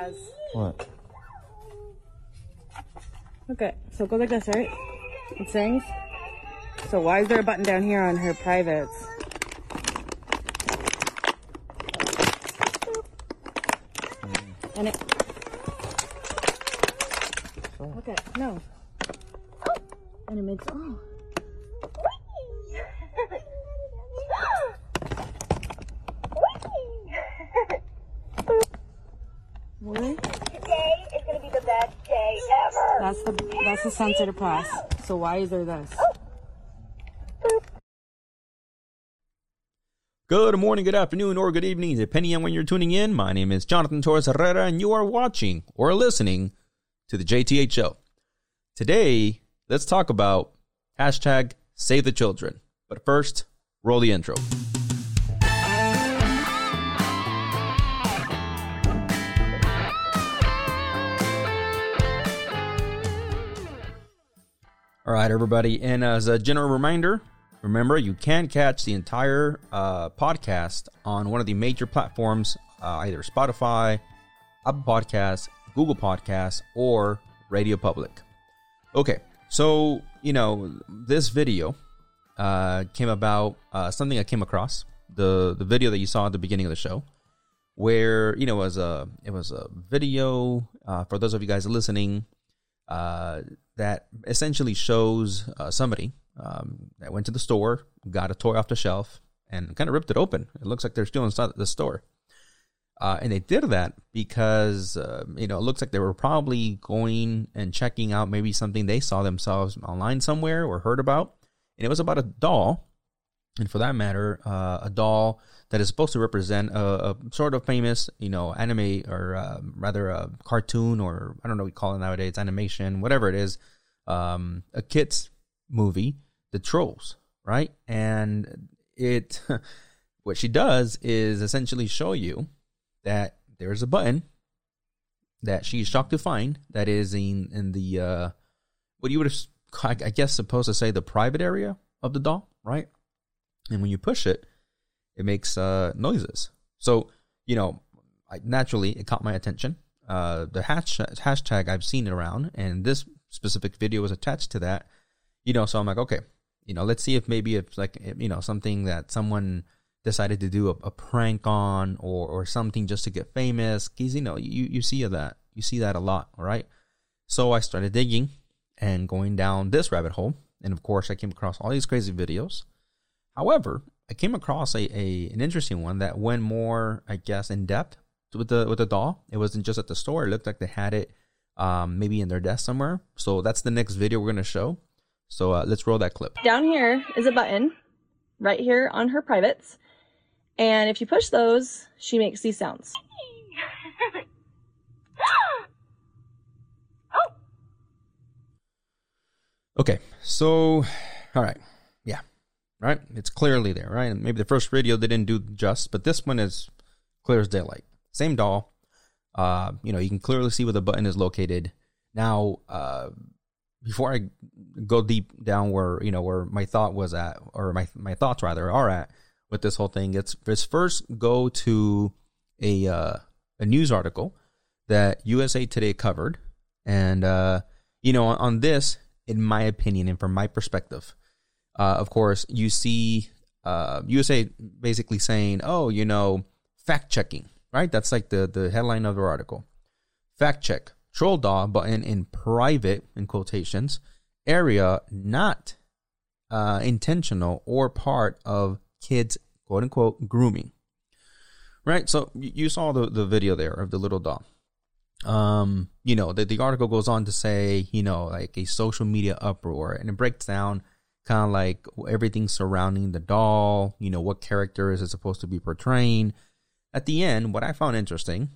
does. What? Okay, so it goes like this, right? It sings. So why is there a button down here on her privates? And it. Okay, no. And it makes oh. Really? Today is gonna be the best day ever. That's the the press. So why is there this? Good morning, good afternoon, or good evening, depending on when you're tuning in. My name is Jonathan Torres Herrera, and you are watching or listening to the JTH Show. Today, let's talk about hashtag Save the Children. But first, roll the intro. All right, everybody. And as a general reminder, remember you can catch the entire uh, podcast on one of the major platforms, uh, either Spotify, Apple Podcasts, Google Podcasts, or Radio Public. Okay, so you know this video uh, came about uh, something I came across the the video that you saw at the beginning of the show, where you know it was a it was a video uh, for those of you guys listening uh, that essentially shows uh, somebody um, that went to the store, got a toy off the shelf, and kind of ripped it open. It looks like they're still inside the store. Uh, and they did that because uh, you know it looks like they were probably going and checking out maybe something they saw themselves online somewhere or heard about, and it was about a doll, and for that matter, uh, a doll that is supposed to represent a, a sort of famous, you know, anime or uh, rather a cartoon or I don't know what you call it nowadays, animation, whatever it is, um, a kids movie, The Trolls, right? And it, what she does is essentially show you that there's a button that she's shocked to find that is in in the uh, what you would have, I guess, supposed to say the private area of the doll, right? And when you push it, it makes uh, noises. So you know, I, naturally, it caught my attention. Uh, the hash, hashtag I've seen around, and this specific video was attached to that. You know, so I'm like, okay, you know, let's see if maybe it's like you know something that someone decided to do a, a prank on or or something just to get famous. Because you know, you you see that you see that a lot, all right. So I started digging and going down this rabbit hole, and of course, I came across all these crazy videos. However, I came across a, a an interesting one that went more, I guess, in depth with the with the doll. It wasn't just at the store. It looked like they had it um, maybe in their desk somewhere. So that's the next video we're gonna show. So uh, let's roll that clip. Down here is a button right here on her privates. And if you push those, she makes these sounds. Okay, so all right, yeah, right. It's clearly there, right? And maybe the first video they didn't do just, but this one is clear as daylight. Same doll. Uh, you know, you can clearly see where the button is located. Now, uh, before I go deep down where you know where my thought was at, or my my thoughts rather are at with this whole thing, it's let's first go to a uh, a news article that USA Today covered, and uh, you know on this, in my opinion and from my perspective, uh, of course, you see uh, USA basically saying, "Oh, you know, fact checking." Right? That's like the the headline of the article. Fact check troll doll, but in, in private, in quotations, area not uh, intentional or part of kids, quote unquote, grooming. Right? So you saw the, the video there of the little doll. Um, you know, the, the article goes on to say, you know, like a social media uproar, and it breaks down kind of like everything surrounding the doll, you know, what character is it supposed to be portraying. At the end, what I found interesting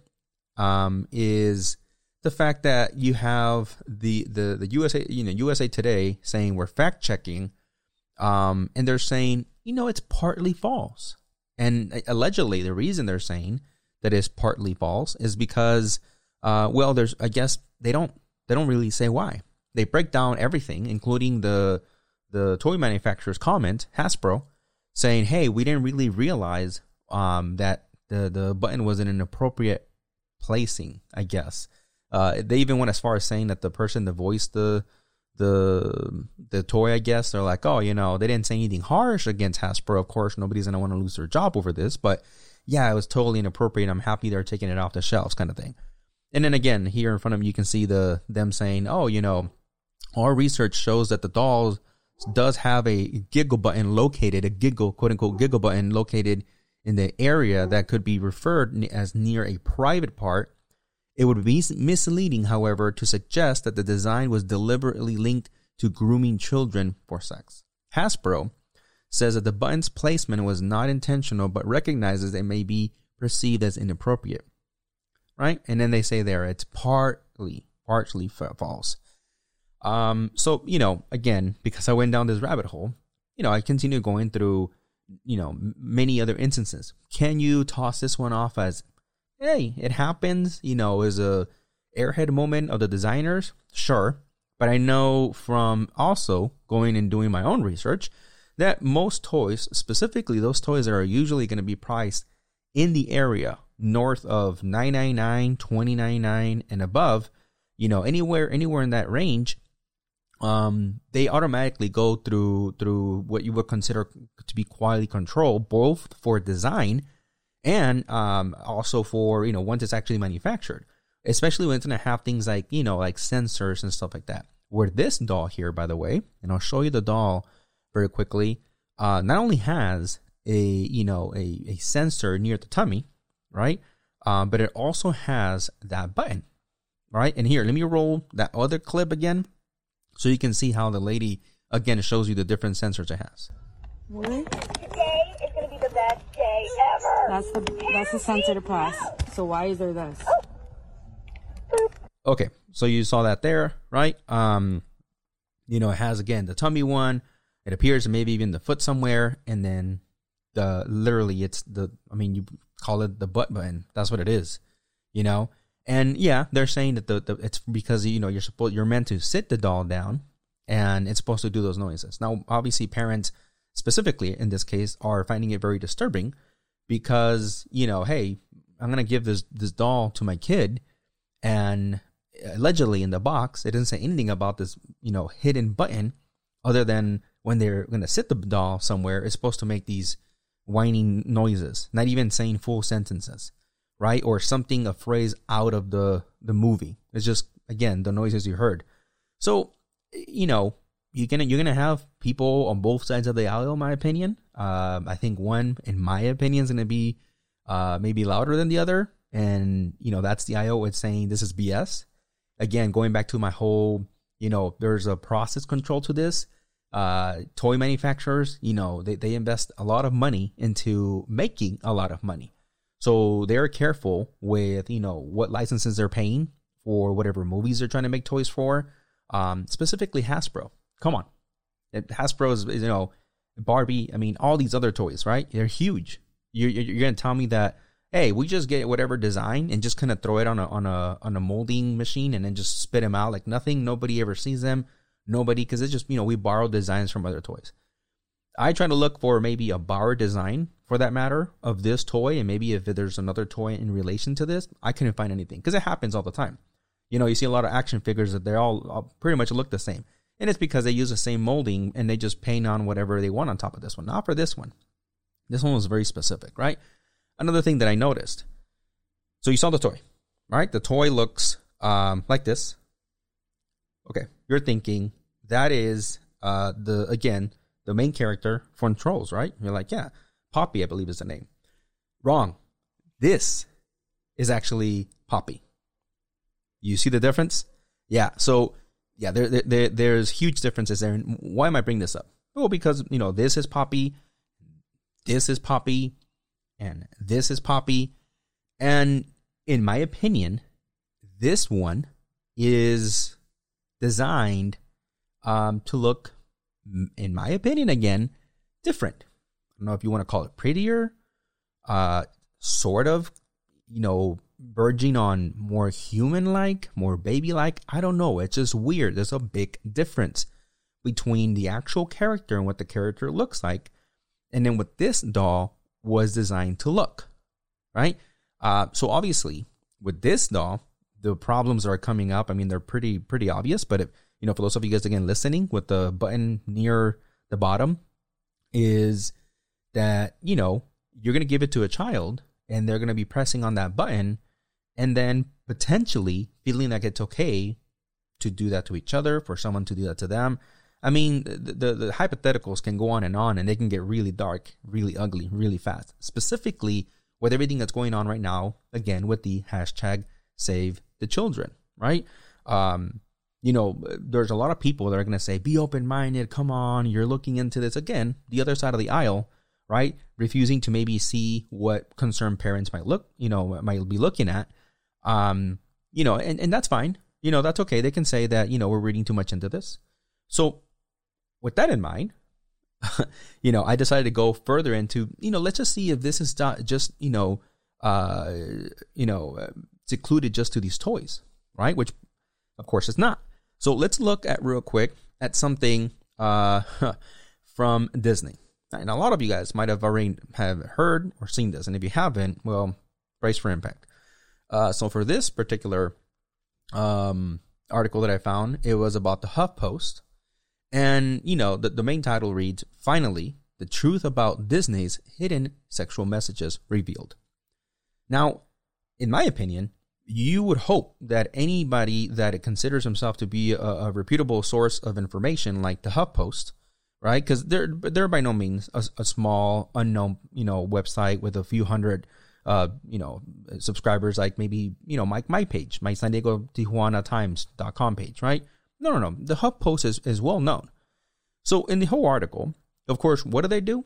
um, is the fact that you have the the the USA you know USA Today saying we're fact checking, um, and they're saying you know it's partly false, and allegedly the reason they're saying that is partly false is because uh, well there's I guess they don't they don't really say why they break down everything including the the toy manufacturer's comment Hasbro saying hey we didn't really realize um, that the the button was in an appropriate placing, I guess. Uh, they even went as far as saying that the person that voiced the the the toy, I guess, they're like, oh, you know, they didn't say anything harsh against Hasbro. Of course, nobody's gonna want to lose their job over this, but yeah, it was totally inappropriate. I'm happy they're taking it off the shelves, kind of thing. And then again, here in front of me, you can see the them saying, oh, you know, our research shows that the dolls does have a giggle button located, a giggle, quote unquote, giggle button located in the area that could be referred as near a private part. It would be misleading, however, to suggest that the design was deliberately linked to grooming children for sex. Hasbro says that the button's placement was not intentional, but recognizes it may be perceived as inappropriate. Right? And then they say there it's partly, partially false. Um, so, you know, again, because I went down this rabbit hole, you know, I continue going through, you know, many other instances. Can you toss this one off as, hey, it happens, you know, as a airhead moment of the designers? Sure. But I know from also going and doing my own research that most toys, specifically those toys that are usually going to be priced in the area north of 999, 299 and above, you know, anywhere anywhere in that range, um, they automatically go through through what you would consider to be quality control, both for design and um, also for you know once it's actually manufactured. Especially when it's gonna have things like you know like sensors and stuff like that. Where this doll here, by the way, and I'll show you the doll very quickly. Uh, not only has a you know a, a sensor near the tummy, right? Um, but it also has that button, right? And here, let me roll that other clip again so you can see how the lady again shows you the different sensors it has. Really? Today is going to be the best day ever. That's the that's the sensor to press. So why is there this? Okay, so you saw that there, right? Um, you know, it has again the tummy one. It appears maybe even the foot somewhere, and then the literally it's the I mean you call it the butt button. That's what it is, you know. And yeah, they're saying that the, the it's because you know you're supposed you're meant to sit the doll down, and it's supposed to do those noises. Now, obviously, parents specifically in this case are finding it very disturbing because you know, hey, I'm gonna give this this doll to my kid, and allegedly in the box it doesn't say anything about this you know hidden button other than when they're gonna sit the doll somewhere, it's supposed to make these whining noises, not even saying full sentences right? Or something, a phrase out of the the movie. It's just again the noises you heard. So you know you're gonna you're gonna have people on both sides of the aisle, in my opinion. Um, I think one, in my opinion, is gonna be uh, maybe louder than the other, and you know that's the IO. It's saying this is BS. Again, going back to my whole, you know, there's a process control to this. Uh, toy manufacturers, you know, they, they invest a lot of money into making a lot of money. So they're careful with, you know, what licenses they're paying for whatever movies they're trying to make toys for. Um, specifically Hasbro. Come on. Hasbro is, you know, Barbie, I mean, all these other toys, right? They're huge. You're, you're going to tell me that, hey, we just get whatever design and just kind of throw it on a, on a, on a molding machine and then just spit them out like nothing. Nobody ever sees them. Nobody, because it's just, you know, we borrow designs from other toys. I try to look for maybe a borrowed design for that matter of this toy and maybe if there's another toy in relation to this i couldn't find anything because it happens all the time. You know you see a lot of action figures that they all, all pretty much look the same. And it's because they use the same molding and they just paint on whatever they want on top of this one. Not for this one. This one was very specific right? Another thing that i noticed so you saw the toy right? The toy looks um, like this. Okay you're thinking that is uh, the again the main character from trolls right? You're like yeah Poppy, I believe is the name. Wrong. This is actually Poppy. You see the difference? Yeah. So yeah, there, there, there's huge differences there. And why am I bringing this up? Well, because you know this is Poppy, this is Poppy, and this is Poppy, and in my opinion, this one is designed um, to look, in my opinion, again, different know if you want to call it prettier, uh, sort of, you know, verging on more human like, more baby like. I don't know. It's just weird. There's a big difference between the actual character and what the character looks like, and then what this doll was designed to look, right? Uh, so obviously, with this doll, the problems are coming up. I mean, they're pretty pretty obvious, but if, you know, for those of you guys again listening, with the button near the bottom, is that you know you're going to give it to a child, and they're going to be pressing on that button, and then potentially feeling like it's okay to do that to each other, for someone to do that to them. I mean, the, the, the hypotheticals can go on and on, and they can get really dark, really ugly, really fast. Specifically with everything that's going on right now, again with the hashtag Save the Children, right? Um, you know, there's a lot of people that are going to say, "Be open minded. Come on, you're looking into this again." The other side of the aisle, right? Refusing to maybe see what concerned parents might look, you know, might be looking at. Um, you know, and, and that's fine. You know, that's okay. They can say that, you know, we're reading too much into this. So with that in mind, you know, I decided to go further into, you know, let's just see if this is not just, you know, uh, you know, uh, secluded just to these toys, right? Which, of course, it's not. So let's look at real quick at something uh, from Disney. And a lot of you guys might have already have heard or seen this, and if you haven't, well, brace for impact. Uh, so for this particular um, article that I found, it was about the HuffPost, and, you know, the, the main title reads Finally, the truth about Disney's hidden sexual messages revealed. Now, in my opinion, you would hope that anybody that considers himself to be a, a reputable source of information, like the HuffPost, right? Because they're they're by no means a, a, small unknown you know website with a few hundred uh you know subscribers, like maybe you know my my page, my San Diego Tijuana Times.com page, right? No, no, no. The HuffPost is, is well known. So in the whole article, of course, what do they do?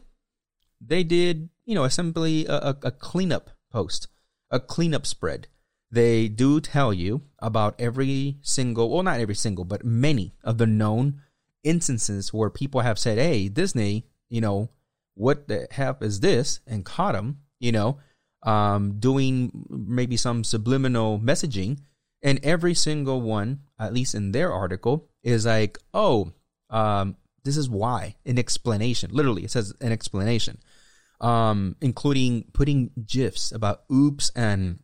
They did, you know, simply a, a, a cleanup post, a cleanup spread. They do tell you about every single, well, not every single, but many of the known instances where people have said, hey, Disney, you know, what the heck is this? And caught them, you know, um, doing maybe some subliminal messaging and every single one, at least in their article, is like, oh, um, this is why. An explanation. Literally, it says an explanation. Um, including putting gifs about oops and,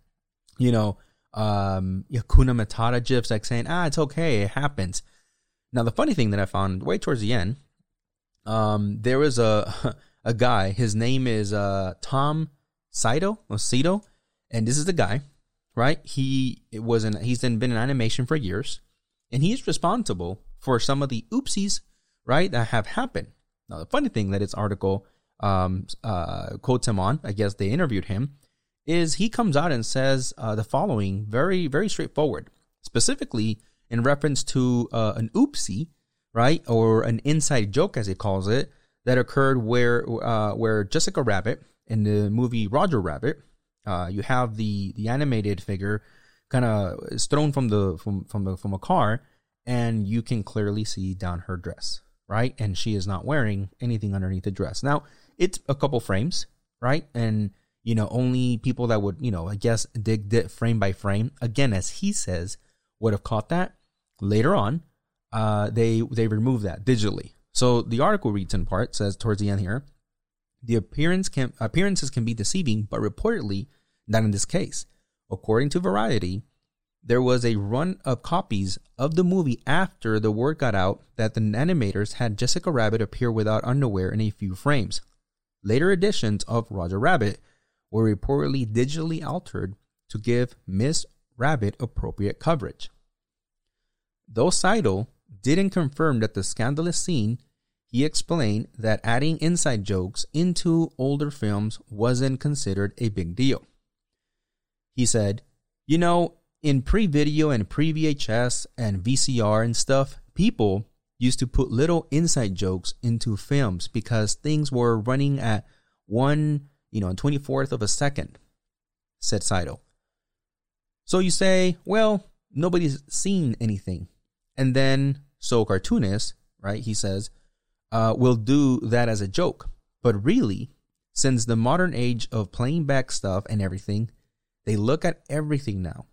you know, um, Hakuna Matata gifs, like saying, ah, it's okay, it happens. Now, the funny thing that I found way towards the end, um, there was a a guy. His name is uh, Tom Saito or Sito, and this is the guy right? He it was in he's been in animation for years, and he's responsible for some of the oopsies, right, that have happened. Now, the funny thing that this article um, uh, quotes him on, I guess they interviewed him, is he comes out and says uh, the following very, very straightforward, specifically in reference to uh, an oopsie, right, or an inside joke as he calls it, that occurred where uh, where Jessica Rabbit in the movie Roger Rabbit uh, you have the the animated figure kind of is thrown from the from from the from a car, and you can clearly see down her dress, right? And she is not wearing anything underneath the dress. Now it's a couple frames, right? And you know only people that would you know I guess dig, dig frame by frame again, as he says, would have caught that. Later on, uh, they they remove that digitally. So the article reads in part says towards the end here, the appearance can appearances can be deceiving, but reportedly not in this case. According to Variety, there was a run of copies of the movie after the word got out that the animators had Jessica Rabbit appear without underwear in a few frames. Later editions of Roger Rabbit were reportedly digitally altered to give Miss Rabbit appropriate coverage. Though Seidel didn't confirm that the scandalous scene, he explained that adding inside jokes into older films wasn't considered a big deal. He said, You know, in pre video and pre VHS and VCR and stuff, people used to put little inside jokes into films because things were running at one, you know, 24th of a second, said Seidel. So you say, well, nobody's seen anything. And then, so cartoonist, right, he says, uh, will do that as a joke. But really, since the modern age of playing back stuff and everything, they look at everything now,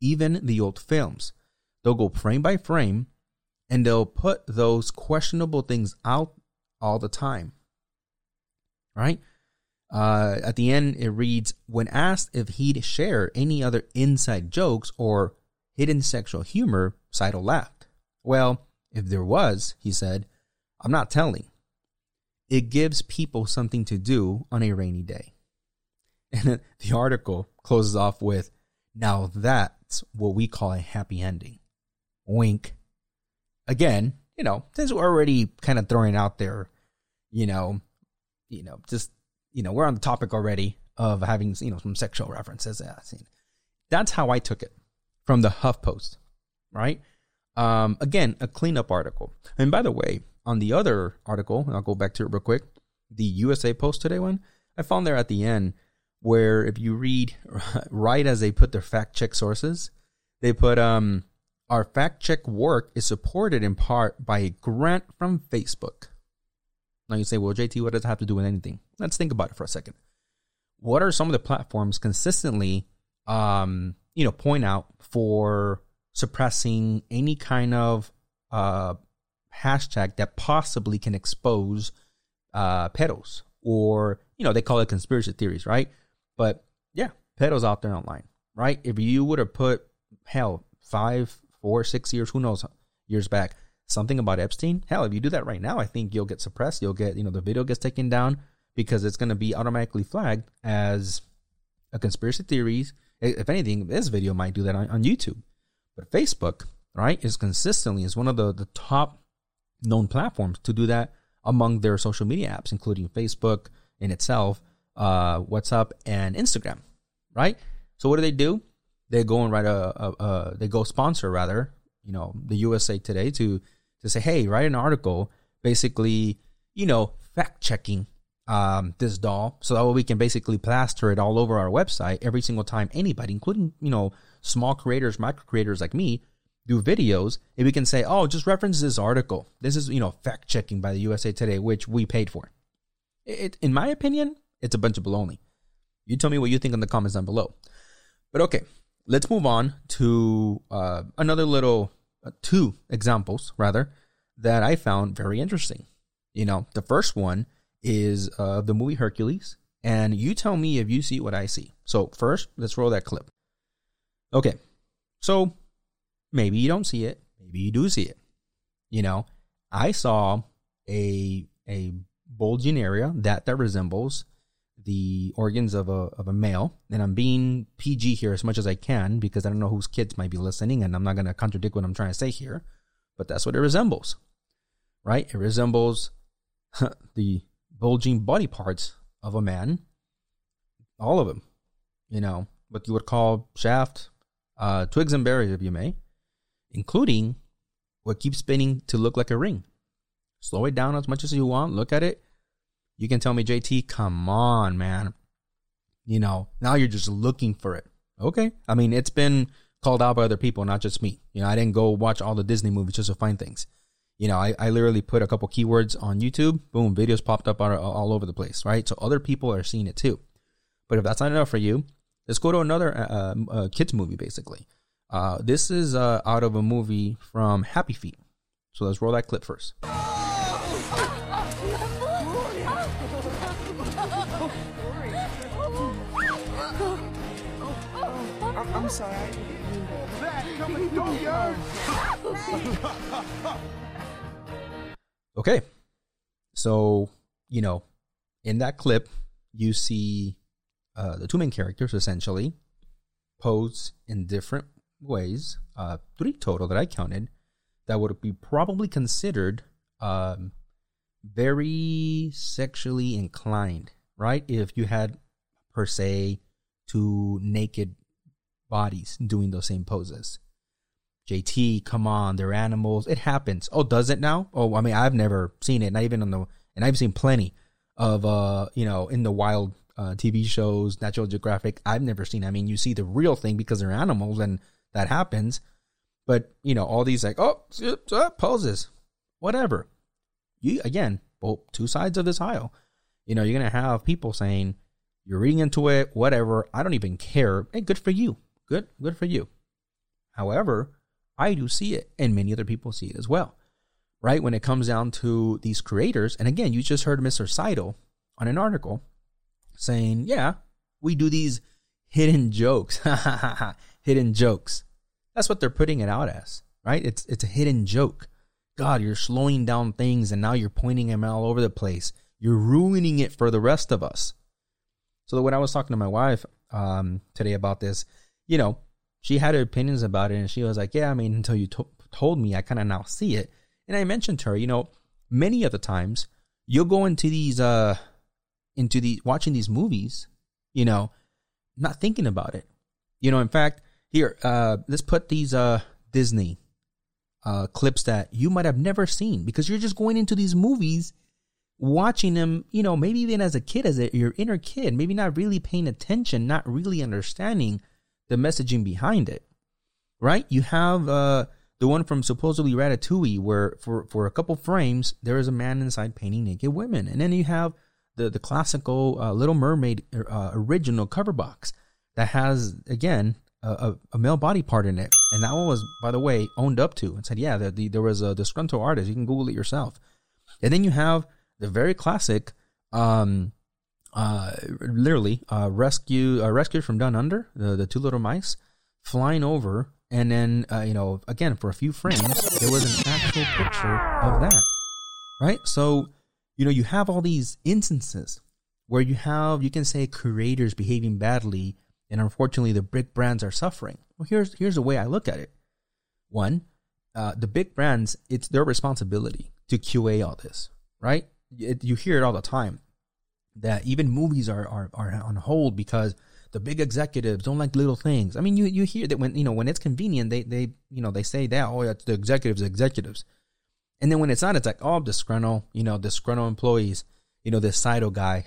even the old films. They'll go frame by frame and they'll put those questionable things out all the time. Right? Uh, at the end, it reads When asked if he'd share any other inside jokes or hidden sexual humor, Seidel laughed. Well, if there was, he said, I'm not telling. It gives people something to do on a rainy day. And the article closes off with Now that's what we call a happy ending. Wink. Again, you know, since we're already kind of throwing out there, you know, you know, just you know, we're on the topic already of having you know some sexual references. That's how I took it from the HuffPost, right? Um, again, a cleanup article. And by the way, on the other article, and I'll go back to it real quick, the USA Post today one, I found there at the end where if you read right as they put their fact check sources, they put um our fact check work is supported in part by a grant from Facebook. Now you say, well, JT, what does it have to do with anything? Let's think about it for a second. What are some of the platforms consistently, um, you know, point out for suppressing any kind of uh, hashtag that possibly can expose uh, pedos or you know they call it conspiracy theories, right? But yeah, pedos out there online, right? If you would have put hell five, four, six years, who knows, years back, something about Epstein, hell, if you do that right now, I think you'll get suppressed. You'll get you know the video gets taken down because it's going to be automatically flagged as a conspiracy theories. If anything, this video might do that on, on YouTube. But Facebook, right, is consistently is one of the, the top known platforms to do that among their social media apps, including Facebook in itself, uh, WhatsApp, and Instagram, right? So what do they do? They go and write a, a, a they go sponsor rather, you know, the USA Today to to say, hey, write an article, basically, you know, fact checking um, this doll, so that way we can basically plaster it all over our website every single time anybody, including you know small creators, micro creators like me, do videos, and we can say, oh, just reference this article. This is, you know, fact checking by the USA Today, which we paid for. It, in my opinion, it's a bunch of baloney. You tell me what you think in the comments down below. But okay, let's move on to uh, another little, uh, two examples rather, that I found very interesting. You know, the first one is uh, the movie Hercules, and you tell me if you see what I see. So, first, let's roll that clip. Okay. So maybe you don't see it, maybe you do see it. You know, I saw a a bulging area that that resembles the organs of a of a male, and I'm being PG here as much as I can because I don't know whose kids might be listening, and I'm not going to contradict what I'm trying to say here, but that's what it resembles, right? It resembles the bulging body parts of a man, all of them, you know, what you would call shaft, uh, twigs and berries, if you may, including what keeps spinning to look like a ring. Slow it down as much as you want. Look at it. You can tell me, JT, come on, man. You know, now you're just looking for it. Okay. I mean, it's been called out by other people, not just me. You know, I didn't go watch all the Disney movies just to find things. You know, I, I literally put a couple keywords on YouTube, boom, videos popped up all, all over the place, right? So other people are seeing it too. But if that's not enough for you, Let's go to another uh, uh, kids movie, basically. Uh, this is uh, out of a movie from Happy Feet. So let's roll that clip first. I'm sorry. okay. So, you know, in that clip, you see uh, the two main characters essentially pose in different ways, uh, three total that I counted, that would be probably considered um, very sexually inclined, right? If you had, per se, two naked bodies doing those same poses. JT, come on, they're animals. It happens. Oh, does it now? Oh, I mean, I've never seen it, not even on the, and I've seen plenty of, uh, you know, in the wild uh, TV shows, Natural Geographic. I've never seen. I mean, you see the real thing because they're animals, and that happens. But you know, all these like, oh, poses, whatever. You again, both two sides of this aisle. You know, you're gonna have people saying you're reading into it, whatever. I don't even care. Hey, good for you. Good, good for you. However, I do see it, and many other people see it as well. Right when it comes down to these creators, and again, you just heard Mr. Seidel on an article saying, "Yeah, we do these hidden jokes, hidden jokes." That's what they're putting it out as, right? It's it's a hidden joke. God, you're slowing down things, and now you're pointing them all over the place. You're ruining it for the rest of us. So when I was talking to my wife um, today about this, you know, she had her opinions about it, and she was like, "Yeah, I mean, until you to- told me, I kind of now see it." And I mentioned to her, you know, many of the times you'll go into these, uh, into the watching these movies, you know, not thinking about it. You know, in fact, here, uh, let's put these uh Disney uh clips that you might have never seen because you're just going into these movies watching them, you know, maybe even as a kid, as a, your inner kid, maybe not really paying attention, not really understanding the messaging behind it, right? You have uh, the one from supposedly Ratatouille, where for, for a couple frames there is a man inside painting naked women, and then you have the the classical uh, Little Mermaid uh, original cover box that has again a, a, male body part in it, and that one was, by the way, owned up to and said, yeah, the, the, there was a disgruntled artist. You can Google it yourself, and then you have the very classic. Um, uh, literally uh, rescue uh, rescued from down under the the two little mice flying over and then uh, you know again for a few frames there was an actual picture of that right? So you know you have all these instances where you have you can say creators behaving badly and unfortunately the big brands are suffering. Well here's here's the way i look at it. One uh, the big brands it's their responsibility to qa all this right? It, you hear it all the time that even movies are, are are on hold because the big executives don't like little things. I mean, you you hear that when you know when it's convenient, they they you know they say that oh the executives, executives, and then when it's not, it's like oh disgruntled, you know disgruntled employees, you know this Saito guy,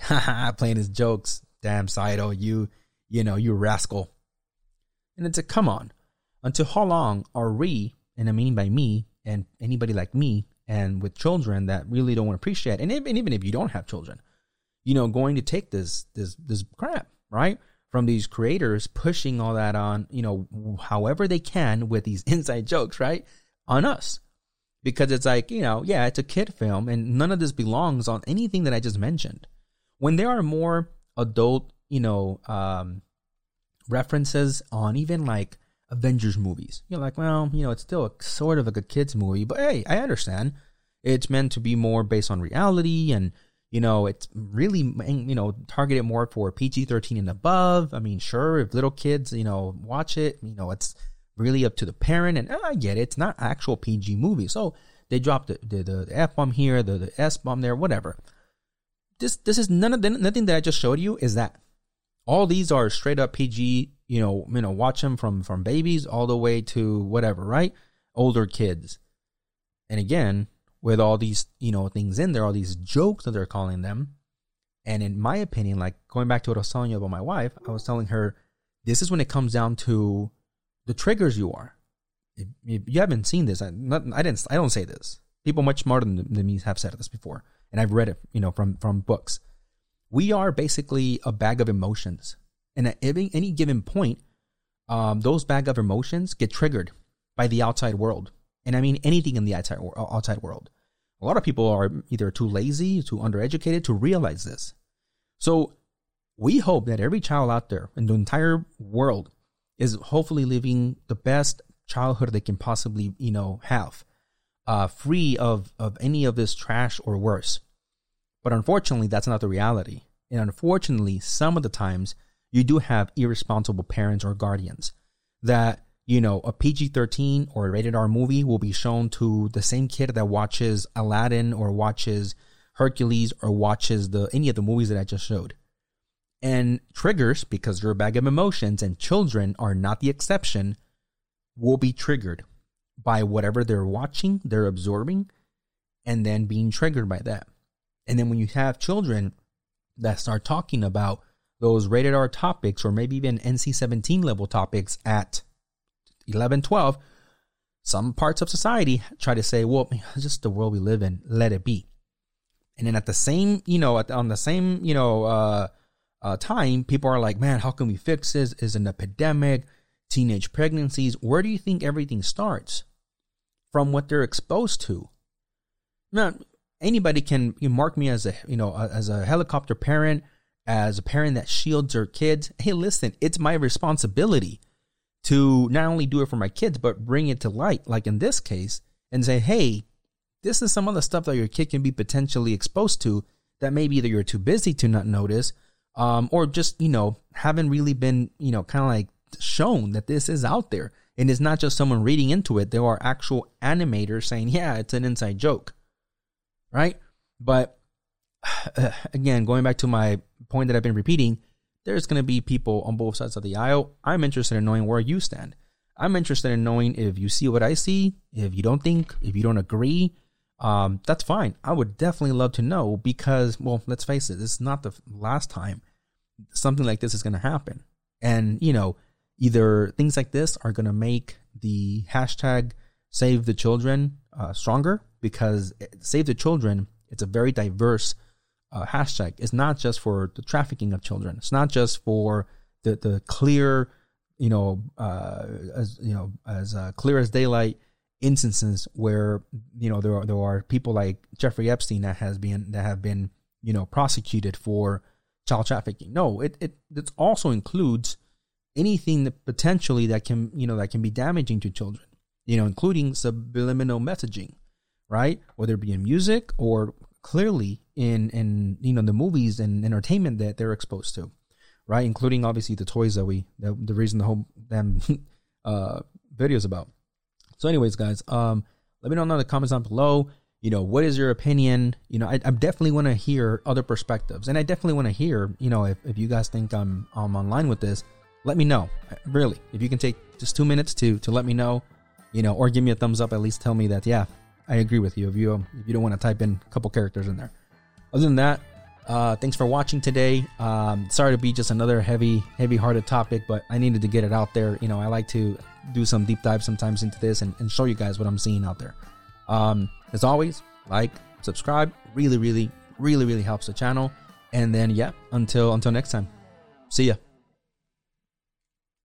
playing his jokes, damn Saito, you you know you rascal, and it's a come on, until how long are we, and I mean by me and anybody like me and with children that really don't appreciate, and even, even if you don't have children you know, going to take this this this crap, right? From these creators pushing all that on, you know, however they can with these inside jokes, right? On us. Because it's like, you know, yeah, it's a kid film and none of this belongs on anything that I just mentioned. When there are more adult, you know, um references on even like Avengers movies. You're like, well, you know, it's still a, sort of like a kids movie, but hey, I understand. It's meant to be more based on reality and you know, it's really, mm, you know, targeted more for PG 13 and above. I mean, sure, if little kids, you know, watch it, you know, it's really up to the parent. And uh, I get it, it's not actual PG movie. So they dropped the, the, the F bomb here, the, the S bomb there, whatever. This, this is none of the, nothing that I just showed you is that all these are straight up PG, you know, you know, watch them from, from babies all the way to whatever, right? Older kids. And again, with all these, you know, things in there, all these jokes that they're calling them. And in my opinion, like going back to what I was telling you about my wife, I was telling her, this is when it comes down to the triggers you are. If, if you haven't seen this, I, not, I didn't. I don't say this. People much smarter than, than me have said this before, and I've read it, you know, from from books. We are basically a bag of emotions, and at any, any given point, um, those bag of emotions get triggered by the outside world, and I mean anything in the outside outside world. A lot of people are either too lazy, too undereducated to realize this. So we hope that every child out there in the entire world is hopefully living the best childhood they can possibly, you know, have, uh, free of, of any of this trash or worse. But unfortunately, that's not the reality. And unfortunately, some of the times you do have irresponsible parents or guardians that you know, a PG 13 or a rated R movie will be shown to the same kid that watches Aladdin or watches Hercules or watches the any of the movies that I just showed. And triggers, because they're a bag of emotions and children are not the exception, will be triggered by whatever they're watching, they're absorbing, and then being triggered by that. And then when you have children that start talking about those rated R topics or maybe even NC 17 level topics at 11, 12, some parts of society try to say, well, it's just the world we live in, let it be. And then at the same, you know, at, on the same, you know, uh, uh, time, people are like, man, how can we fix this? Is an epidemic, teenage pregnancies. Where do you think everything starts? From what they're exposed to. Now, anybody can you mark me as a, you know, as a helicopter parent, as a parent that shields their kids, hey, listen, it's my responsibility to not only do it for my kids, but bring it to light, like in this case, and say, hey, this is some of the stuff that your kid can be potentially exposed to that maybe either you're too busy to not notice, um, or just, you know, haven't really been, you know, kind of like shown that this is out there. And it's not just someone reading into it. There are actual animators saying, yeah, it's an inside joke. Right? But again, going back to my point that I've been repeating, there's going to be people on both sides of the aisle. I'm interested in knowing where you stand. I'm interested in knowing if you see what I see, if you don't think, if you don't agree, um, that's fine. I would definitely love to know because, well, let's face it, this is not the last time something like this is going to happen. And, you know, either things like this are going to make the hashtag save the children uh, stronger because save the children, it's a very diverse uh, hashtag. is not just for the trafficking of children. It's not just for the, the clear, you know, uh, as, you know, as uh, clear as daylight instances where you know there are there are people like Jeffrey Epstein that has been that have been you know prosecuted for child trafficking. No, it it it also includes anything that potentially that can you know that can be damaging to children. You know, including subliminal messaging, right? Whether it be in music or clearly in in you know the movies and entertainment that they're exposed to, right? Including obviously the toys that we the, reason the whole damn uh, videos about. So, anyways, guys, um, let me know in the comments down below. You know, what is your opinion? You know, I, I definitely want to hear other perspectives, and I definitely want to hear, you know, if, if you guys think I'm I'm online with this, let me know. Really, if you can take just two minutes to to let me know, you know, or give me a thumbs up. At least tell me that yeah, I agree with you. If you if you don't want to type in a couple characters in there. Other than that, uh, thanks for watching today. Um, sorry to be just another heavy, heavy-hearted topic, but I needed to get it out there. You know, I like to do some deep dive sometimes into this and, and show you guys what I'm seeing out there. Um, as always, like, subscribe. Really, really, really, really helps the channel. And then, yeah, until until next time, see ya.